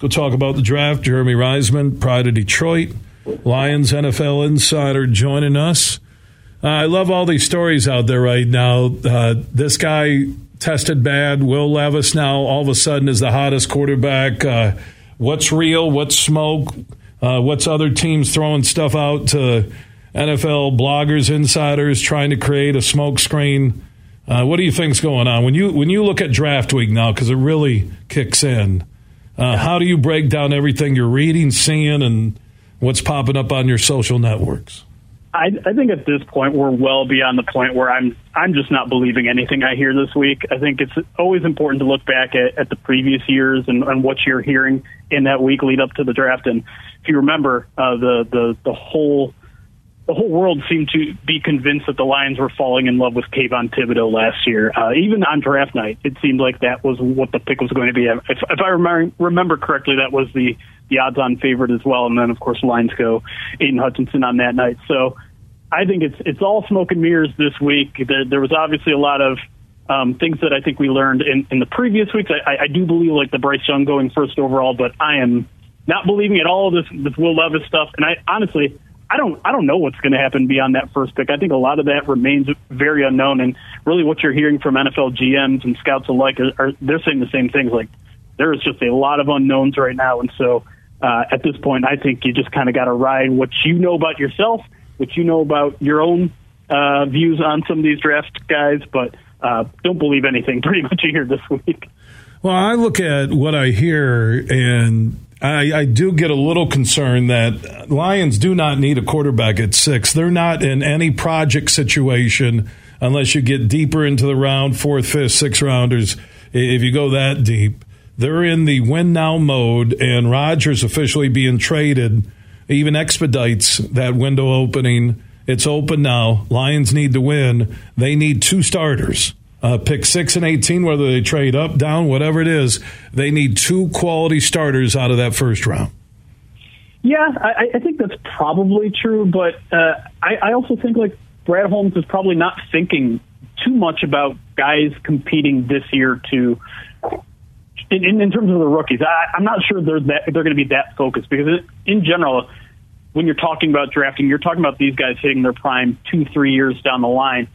go talk about the draft. Jeremy Reisman, Pride of Detroit, Lions NFL insider, joining us. Uh, I love all these stories out there right now. Uh, this guy tested bad. Will Levis now all of a sudden is the hottest quarterback. Uh, what's real? What's smoke? Uh, what's other teams throwing stuff out to NFL bloggers, insiders, trying to create a smoke screen? Uh, what do you think's going on when you when you look at draft week now? Because it really kicks in. Uh, how do you break down everything you're reading, seeing, and what's popping up on your social networks? I, I think at this point we're well beyond the point where I'm I'm just not believing anything I hear this week. I think it's always important to look back at, at the previous years and, and what you're hearing in that week lead up to the draft. And if you remember, uh, the the the whole the whole world seemed to be convinced that the Lions were falling in love with Kayvon Thibodeaux last year. Uh, even on draft night, it seemed like that was what the pick was going to be. If, if I remember, correctly, that was the the odds-on favorite as well. And then, of course, Lions go Aidan Hutchinson on that night. So I think it's it's all smoke and mirrors this week. There, there was obviously a lot of um, things that I think we learned in, in the previous weeks. I, I do believe like the Bryce Young going first overall, but I am not believing at all this this Will Levis stuff. And I honestly, I don't I don't know what's going to happen beyond that first pick. I think a lot of that remains very unknown. And really, what you're hearing from NFL GMs and scouts alike are, are they're saying the same things. Like there is just a lot of unknowns right now, and so uh, at this point, I think you just kind of got to ride what you know about yourself, what you know about your own uh, views on some of these draft guys, but uh, don't believe anything pretty much you hear this week. Well, I look at what I hear, and I, I, do get a little concerned that Lions do not need a quarterback at six. They're not in any project situation unless you get deeper into the round, fourth, fifth, sixth rounders. If you go that deep, they're in the win now mode, and Rodgers officially being traded even expedites that window opening. It's open now. Lions need to win. They need two starters. Uh, pick six and 18, whether they trade up, down, whatever it is, they need two quality starters out of that first round. Yeah, I, I think that's probably true, but uh, I, I also think like Brad Holmes is probably not thinking too much about guys competing this year to in, in, terms of the rookies, I, I'm not sure they're that they're going to be that focused because in general, when you're talking about drafting, you're talking about these guys hitting their prime two, three years down the line.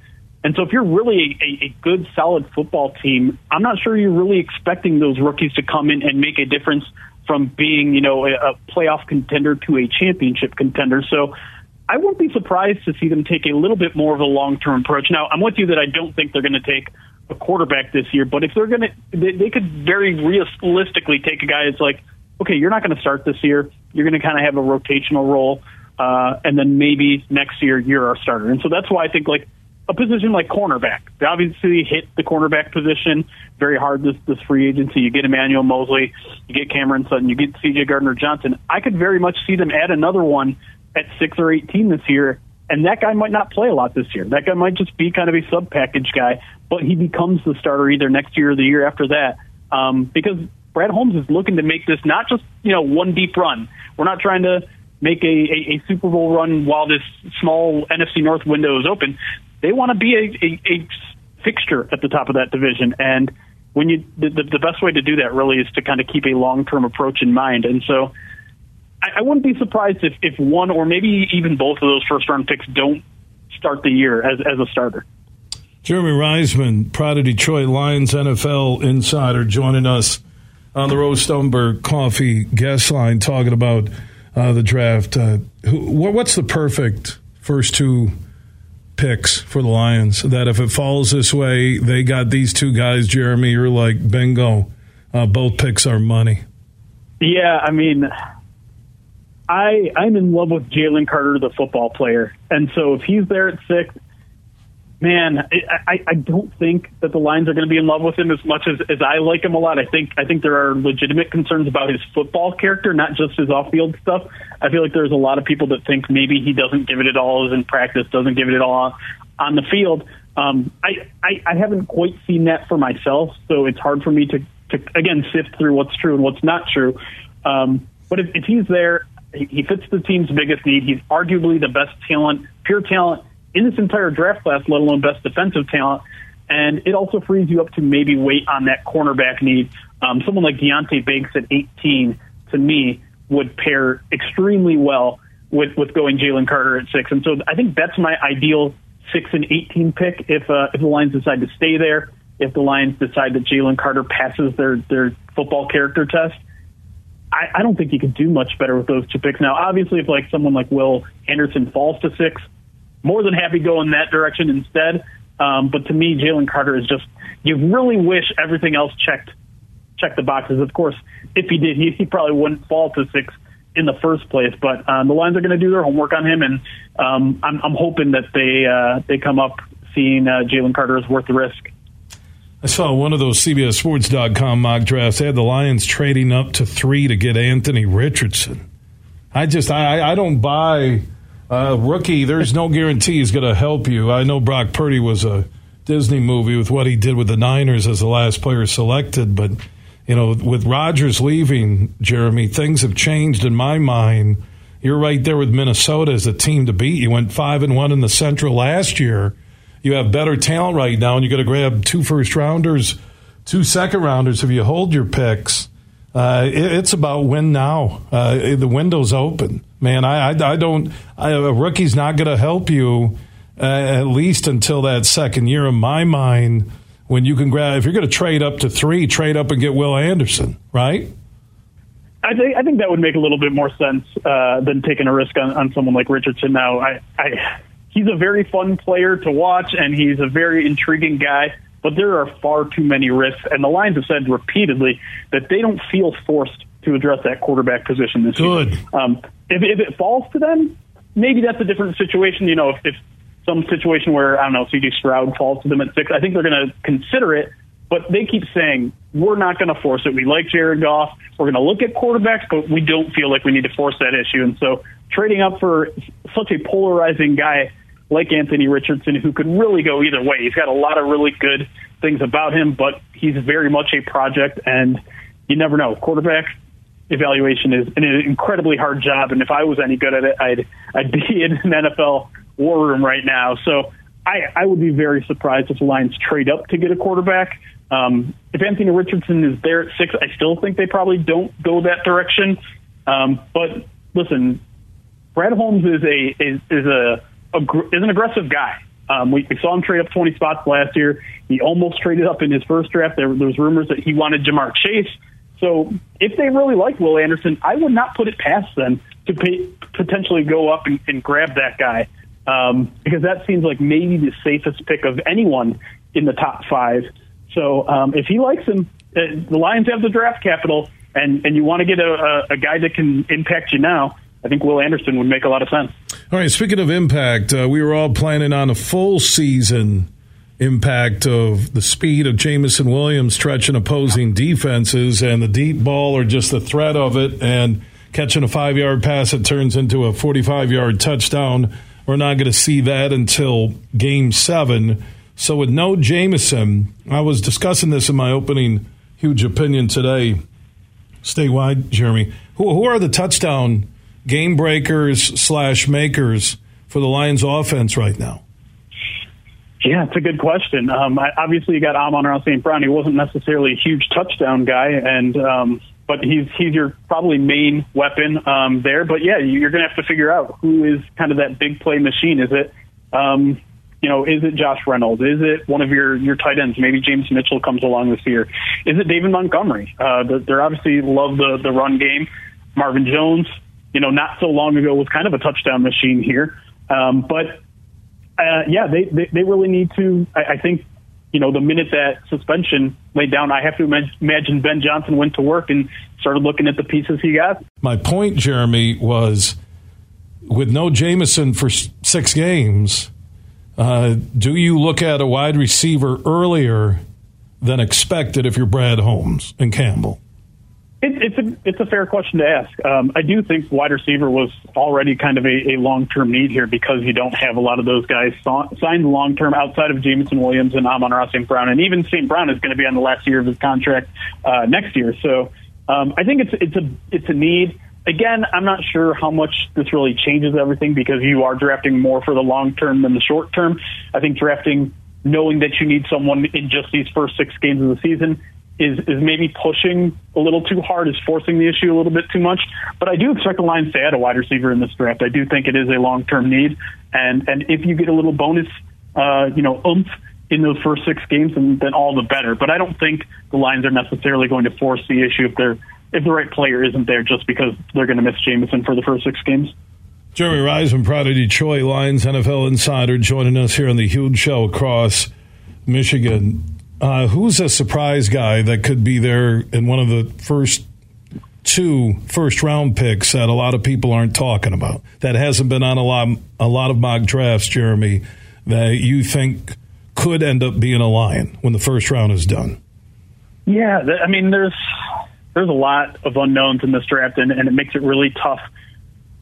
And so if you're really a, a good, solid football team, I'm not sure you're really expecting those rookies to come in and make a difference from being, you know, a, a playoff contender to a championship contender. So I wouldn't be surprised to see them take a little bit more of a long-term approach. Now, I'm with you that I don't think they're going to take a quarterback this year, but if they're going to, they, they could very realistically take a guy that's like, okay, you're not going to start this year. You're going to kind of have a rotational role, uh, and then maybe next year you're our starter. And so that's why I think like a position like cornerback. They obviously hit the cornerback position very hard this this free agency. You get Emmanuel Moseley, you get Cameron Sutton, you get C.J. Gardner Johnson. I could very much see them add another one at six or eighteen this year and that guy might not play a lot this year. That guy might just be kind of a sub package guy, but he becomes the starter either next year or the year after that. Um, because Brad Holmes is looking to make this not just you know one deep run. We're not trying to make a, a, a Super Bowl run while this small NFC North window is open. They want to be a, a, a fixture at the top of that division, and when you the, the best way to do that really is to kind of keep a long term approach in mind. And so I, I wouldn't be surprised if, if one or maybe even both of those first round picks don't start the year as, as a starter. Jeremy Reisman, Pride of Detroit Lions NFL insider, joining us on the Roast Umber Coffee guest line, talking about uh, the draft. Uh, who, what's the perfect first two picks for the Lions? That if it falls this way, they got these two guys, Jeremy. You're like bingo. Uh, both picks are money. Yeah, I mean, I I'm in love with Jalen Carter, the football player, and so if he's there at six, man, I, I don't think that the Lions are going to be in love with him as much as, as I like him a lot. I think I think there are legitimate concerns about his football character, not just his off field stuff. I feel like there's a lot of people that think maybe he doesn't give it at all in practice, doesn't give it at all on the field. Um, I, I I haven't quite seen that for myself, so it's hard for me to to again sift through what's true and what's not true. Um, but if, if he's there, he fits the team's biggest need. He's arguably the best talent, pure talent in this entire draft class, let alone best defensive talent. And it also frees you up to maybe wait on that cornerback need. Um, someone like Deonte Banks at 18 to me would pair extremely well with with going Jalen Carter at six. And so I think that's my ideal six and eighteen pick if uh, if the Lions decide to stay there. If the Lions decide that Jalen Carter passes their their football character test, I, I don't think you could do much better with those two picks. Now, obviously, if like someone like Will Anderson falls to six, more than happy go in that direction instead. Um, but to me, Jalen Carter is just you really wish everything else checked checked the boxes. Of course, if he did, he, he probably wouldn't fall to six in the first place. But um, the Lions are going to do their homework on him, and um, I'm, I'm hoping that they uh, they come up seeing uh, Jalen Carter is worth the risk. I saw one of those CBSSports.com mock drafts. They had the Lions trading up to three to get Anthony Richardson. I just I, I don't buy uh, rookie. There's no guarantee he's going to help you. I know Brock Purdy was a Disney movie with what he did with the Niners as the last player selected, but you know, with Rodgers leaving, Jeremy, things have changed in my mind. You're right there with Minnesota as a team to beat. You went five and one in the Central last year. You have better talent right now, and you got to grab two first rounders, two second rounders if you hold your picks. Uh, it, it's about win now. Uh, the window's open, man. I, I, I don't. I, a rookie's not going to help you uh, at least until that second year. In my mind when you can grab, if you're going to trade up to three, trade up and get Will Anderson, right? I think I think that would make a little bit more sense uh, than taking a risk on, on someone like Richardson. Now, I, I he's a very fun player to watch, and he's a very intriguing guy. But there are far too many risks, and the Lions have said repeatedly that they don't feel forced to address that quarterback position this Good. year. Um, if, if it falls to them, maybe that's a different situation. You know, if, if some situation where, I don't know, CJ Stroud falls to them at six. I think they're going to consider it, but they keep saying, we're not going to force it. We like Jared Goff. We're going to look at quarterbacks, but we don't feel like we need to force that issue. And so trading up for such a polarizing guy like Anthony Richardson, who could really go either way. He's got a lot of really good things about him, but he's very much a project, and you never know. Quarterback evaluation is an incredibly hard job, and if I was any good at it, I'd I'd be in an NFL war room right now. So I, I would be very surprised if the Lions trade up to get a quarterback. Um, if Anthony Richardson is there at six, I still think they probably don't go that direction. Um, but listen, Brad Holmes is a is, is a, a is an aggressive guy. Um, we, we, saw him trade up 20 spots last year. He almost traded up in his first draft. There, there was rumors that he wanted Ja'Marr Chase. So if they really like Will Anderson, I would not put it past them to pay, potentially go up and, and grab that guy um, because that seems like maybe the safest pick of anyone in the top five. So um, if he likes him, uh, the Lions have the draft capital, and, and you want to get a, a, a guy that can impact you now. I think Will Anderson would make a lot of sense. All right. Speaking of impact, uh, we were all planning on a full season impact of the speed of Jameson Williams stretching opposing defenses and the deep ball or just the threat of it and catching a five yard pass that turns into a 45 yard touchdown we're not going to see that until game seven. So, with no Jameson, I was discussing this in my opening huge opinion today, statewide, Jeremy. Who, who are the touchdown game breakers slash makers for the Lions offense right now? Yeah, it's a good question. Um, I, obviously, you got Amon-Ra St. Brown. He wasn't necessarily a huge touchdown guy, and um, but he's he's your probably main weapon um, there. But yeah, you're going to have to figure out who is kind of that big play machine. Is it, um, you know, is it Josh Reynolds? Is it one of your your tight ends? Maybe James Mitchell comes along this year. Is it David Montgomery? Uh, they're obviously love the the run game. Marvin Jones, you know, not so long ago was kind of a touchdown machine here. Um, but uh, yeah, they, they they really need to. I, I think you know, the minute that suspension laid down, I have to imagine Ben Johnson went to work and started looking at the pieces he got. My point, Jeremy, was with no Jameson for six games, uh, do you look at a wide receiver earlier than expected if you're Brad Holmes and Campbell? It, it's a it's a fair question to ask. Um, I do think wide receiver was already kind of a, a long term need here because you don't have a lot of those guys signed long term outside of Jameson Williams and Amon-Ra St. Brown, and even St. Brown is going to be on the last year of his contract uh, next year. So um, I think it's it's a it's a need. Again, I'm not sure how much this really changes everything because you are drafting more for the long term than the short term. I think drafting knowing that you need someone in just these first six games of the season is is maybe pushing a little too hard, is forcing the issue a little bit too much. But I do expect the Lions to add a wide receiver in this draft. I do think it is a long term need, and and if you get a little bonus, uh, you know, oomph in those first six games, then, then all the better. But I don't think the Lions are necessarily going to force the issue if they're if the right player isn't there just because they're going to miss Jameson for the first six games. Jeremy Reisman, Pride of Detroit Lions NFL insider, joining us here on the huge show across Michigan. Uh, who's a surprise guy that could be there in one of the first two first round picks that a lot of people aren't talking about? That hasn't been on a lot a lot of mock drafts, Jeremy. That you think could end up being a Lion when the first round is done. Yeah, I mean, there's there's a lot of unknowns in this draft, and, and it makes it really tough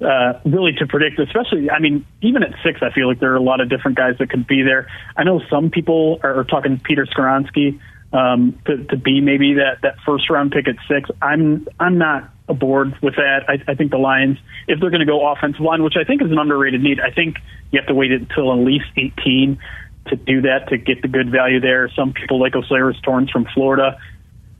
uh, really to predict, especially, I mean, even at six, I feel like there are a lot of different guys that could be there. I know some people are, talking Peter Skoronski um, to, to be maybe that, that first round pick at six. I'm, I'm not aboard with that. I, I think the Lions, if they're going to go offensive line, which I think is an underrated need, I think you have to wait until at least 18 to do that to get the good value there. Some people like O'Cyrus Torrence from Florida.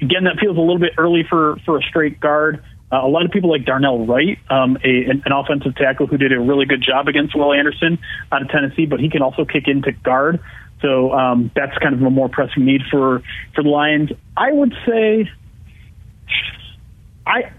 Again, that feels a little bit early for, for a straight guard. Uh, a lot of people like Darnell Wright, um, a, an, offensive tackle who did a really good job against Will Anderson out of Tennessee, but he can also kick into guard. So um, that's kind of a more pressing need for for the Lions. I would say, I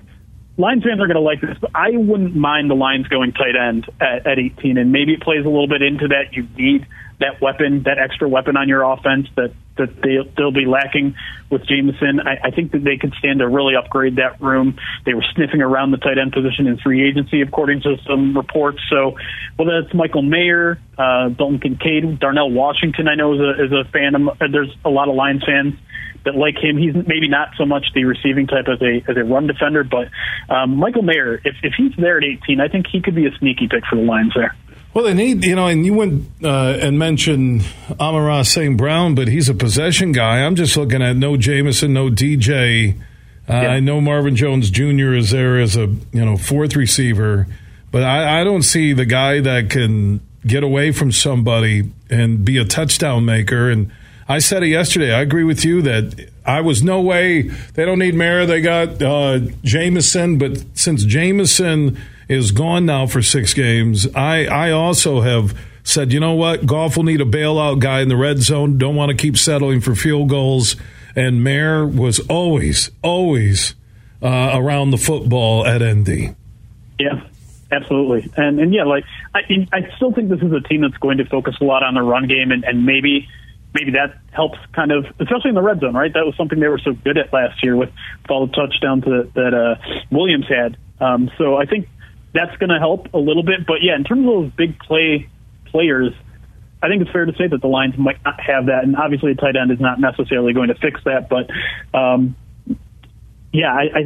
Lions fans are going to like this, but I wouldn't mind the Lions going tight end at, at 18, and maybe it plays a little bit into that. You need that weapon, that extra weapon on your offense that that they, they'll be lacking with Jameson. I, I think that they could stand to really upgrade that room. They were sniffing around the tight end position in free agency, according to some reports. So, whether it's Michael Mayer, uh, Dalton Kincaid, Darnell Washington, I know is a, is a fan. Of, there's a lot of Lions fans that like him. He's maybe not so much the receiving type as a as a run defender, but um, Michael Mayer, if if he's there at 18, I think he could be a sneaky pick for the Lions there. Well, they need, you know, and you went uh, and mentioned Amon-Ra St. Brown, but he's a possession guy. I'm just looking at no Jameson, no DJ. Uh, yeah. I know Marvin Jones Jr. is there as a, you know, fourth receiver, but I, I don't see the guy that can get away from somebody and be a touchdown maker. And I said it yesterday. I agree with you that I was no way they don't need Mara. They got uh, Jameson, but since Jameson – is gone now for six games. I, I also have said, you know what? Goff will need a bailout guy in the red zone. Don't want to keep settling for field goals. And Mayer was always, always uh, around the football at ND. Yeah, absolutely. And and yeah, like I I still think this is a team that's going to focus a lot on the run game, and, and maybe maybe that helps kind of, especially in the red zone, right? That was something they were so good at last year with, all the touchdowns that, that uh, Williams had. Um, so I think that's going to help a little bit. But yeah, in terms of those big play players, I think it's fair to say that the Lions might not have that, and obviously a tight end is not necessarily going to fix that. But um, yeah, I, I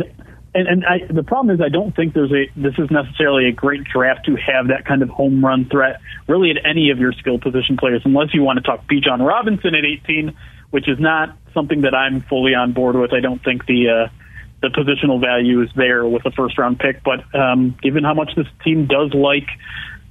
and, and I, the problem is I don't think there's a this is necessarily a great draft to have that kind of home run threat really at any of your skill position players, unless you want to talk Bijan Robinson at 18, which is not something that I'm fully on board with. I don't think the uh, the positional value is there with a first round pick. But um, given how much this team does like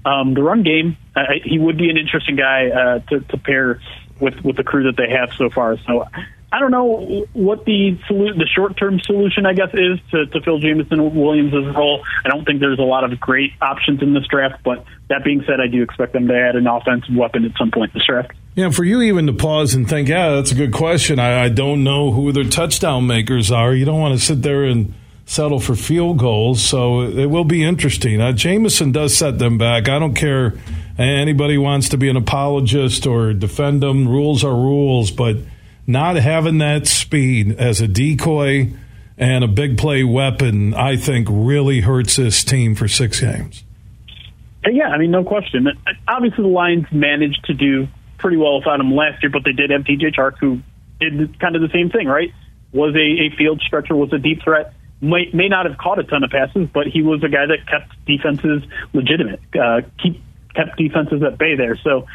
um, the run game, uh, he would be an interesting guy uh, to, to pair with with the crew that they have so far. So I don't know what the solu- the short term solution, I guess, is to, to fill Jameson Williams' role. I don't think there's a lot of great options in this draft, but that being said, I do expect them to add an offensive weapon at some point in this draft. Yeah, for you even to pause and think, yeah, that's a good question. I, I don't know who their touchdown makers are. You don't want to sit there and settle for field goals, so it will be interesting. Uh, Jameson does set them back. I don't care anybody wants to be an apologist or defend them. Rules are rules, but – not having that speed as a decoy and a big play weapon, I think, really hurts this team for six games. Yeah, I mean, no question. Obviously, the Lions managed to do pretty well without him last year, but they did have DJ Chark, who did kind of the same thing, right? Was a, a field stretcher, was a deep threat. May, may not have caught a ton of passes, but he was a guy that kept defenses legitimate, uh, keep kept defenses at bay there. So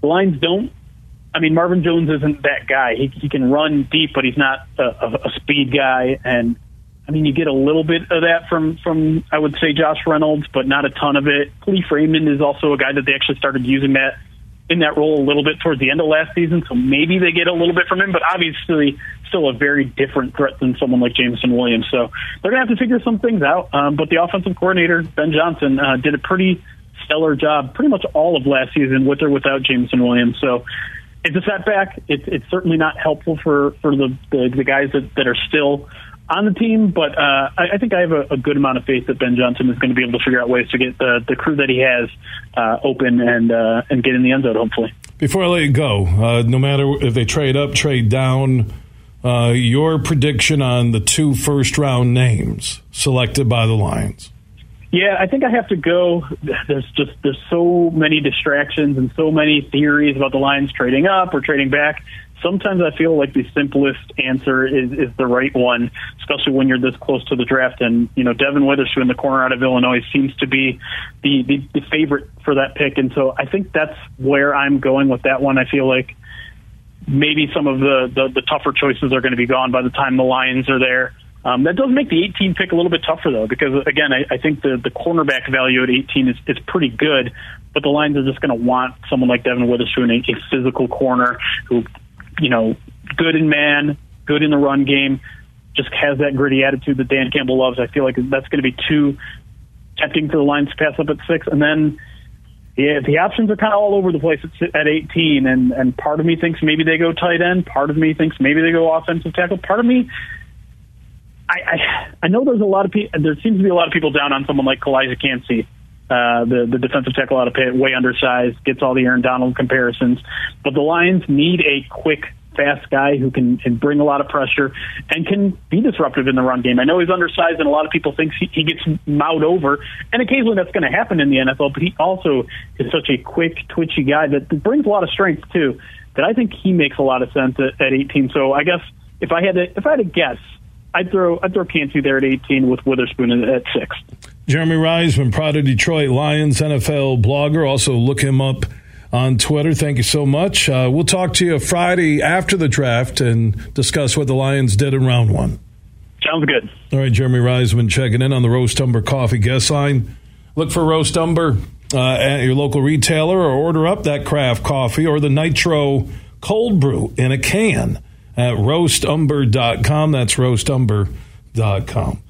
the Lions don't I mean, Marvin Jones isn't that guy. He he can run deep, but he's not a, a, a speed guy. And I mean, you get a little bit of that from from I would say Josh Reynolds, but not a ton of it. Kalif Raymond is also a guy that they actually started using that in that role a little bit towards the end of last season, so maybe they get a little bit from him. But obviously, still a very different threat than someone like Jameson Williams. So they're going to have to figure some things out. Um, but the offensive coordinator Ben Johnson uh, did a pretty stellar job, pretty much all of last season with or without Jameson Williams. So it's a setback. It's it's certainly not helpful for for the the, the guys that, that are still on the team, but uh, I, I think I have a, a good amount of faith that Ben Johnson is going to be able to figure out ways to get the, the crew that he has uh, open and uh, and get in the end zone. Hopefully. Before I let you go, uh, no matter if they trade up, trade down, uh, your prediction on the two first round names selected by the Lions. Yeah, I think I have to go. There's just there's so many distractions and so many theories about the Lions trading up or trading back sometimes I feel like the simplest answer is, is the right one, especially when you're this close to the draft. And, you know, Devon Witherspoon, the corner out of Illinois, seems to be the, the, the favorite for that pick. And so I think that's where I'm going with that one. I feel like maybe some of the, the, the tougher choices are going to be gone by the time the Lions are there. Um, that does make the 18 pick a little bit tougher, though, because again, I, I think the the cornerback value at 18 is, is pretty good, but the Lions are just going to want someone like Devon Witherspoon, a, a physical corner who you know, good in man, good in the run game, just has that gritty attitude that Dan Campbell loves. I feel like that's going to be too tempting for the Lions to pass up at six. And then yeah, the options are kind of all over the place at, at 18. And, and part of me thinks maybe they go tight end. Part of me thinks maybe they go offensive tackle. Part of me, I, I, I know there's a lot of people, there seems to be a lot of people down on someone like Calijah Kancey. Uh, the the defensive tackle out of Pitt, way undersized, gets all the Aaron Donald comparisons. But the Lions need a quick, fast guy who can, can bring a lot of pressure and can be disruptive in the run game. I know he's undersized, and a lot of people think he, he gets mowed over, and occasionally that's going to happen in the NFL. But he also is such a quick, twitchy guy that brings a lot of strength too. That I think he makes a lot of sense at, at 18. So I guess if I had to if I had to guess, I'd throw I'd throw Kancey there at 18 with Witherspoon at six. Jeremy Reisman, Pride of Detroit Lions NFL blogger. Also, look him up on Twitter. Thank you so much. Uh, we'll talk to you Friday after the draft and discuss what the Lions did in round one. Sounds good. All right, Jeremy Reisman checking in on the Roast Umber Coffee guest line. Look for Roast Umber uh, at your local retailer or order up that craft coffee or the Nitro cold brew in a can at roastumber.com. That's roastumber.com.